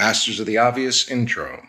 Masters of the Obvious intro.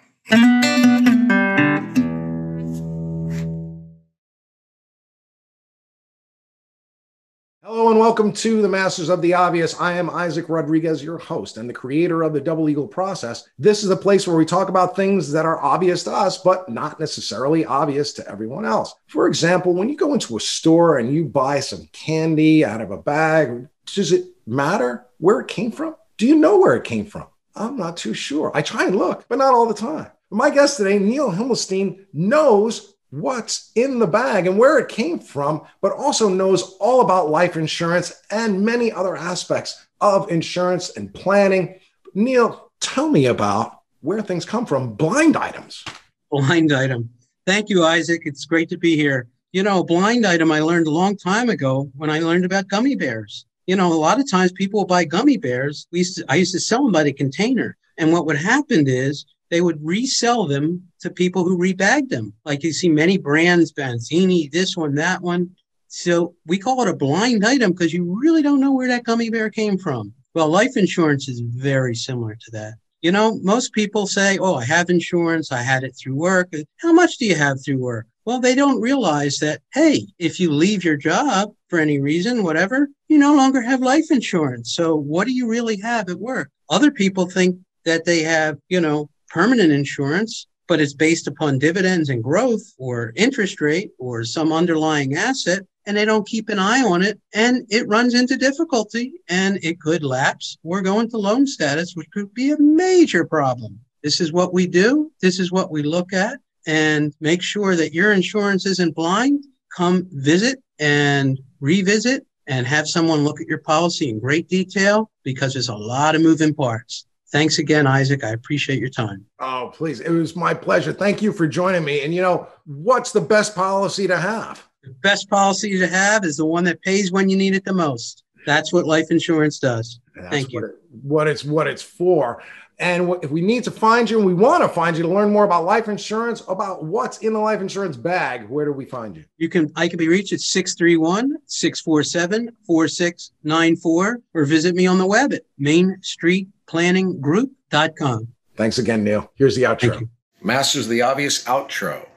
Hello and welcome to the Masters of the Obvious. I am Isaac Rodriguez, your host and the creator of the Double Eagle process. This is a place where we talk about things that are obvious to us, but not necessarily obvious to everyone else. For example, when you go into a store and you buy some candy out of a bag, does it matter where it came from? Do you know where it came from? I'm not too sure. I try and look, but not all the time. My guest today, Neil Himmelstein, knows what's in the bag and where it came from, but also knows all about life insurance and many other aspects of insurance and planning. Neil, tell me about where things come from, blind items. Blind item. Thank you, Isaac. It's great to be here. You know, blind item I learned a long time ago when I learned about gummy bears. You know, a lot of times people buy gummy bears. We used to, I used to sell them by the container. And what would happen is they would resell them to people who rebagged them. Like you see many brands, Bazzini, this one, that one. So we call it a blind item because you really don't know where that gummy bear came from. Well, life insurance is very similar to that. You know, most people say, Oh, I have insurance. I had it through work. How much do you have through work? Well, they don't realize that, hey, if you leave your job for any reason, whatever, you no longer have life insurance. So what do you really have at work? Other people think that they have, you know, permanent insurance, but it's based upon dividends and growth or interest rate or some underlying asset, and they don't keep an eye on it. And it runs into difficulty and it could lapse or go into loan status, which could be a major problem. This is what we do. This is what we look at and make sure that your insurance isn't blind. Come visit and revisit and have someone look at your policy in great detail because there's a lot of moving parts. Thanks again, Isaac. I appreciate your time. Oh, please. It was my pleasure. Thank you for joining me. And you know, what's the best policy to have? The best policy to have is the one that pays when you need it the most. That's what life insurance does. That's Thank you. What, it, what it's what it's for. And if we need to find you and we want to find you to learn more about life insurance, about what's in the life insurance bag, where do we find you? You can I can be reached at 631-647-4694 or visit me on the web at mainstreetplanninggroup.com. Thanks again, Neil. Here's the outro. Masters the obvious outro.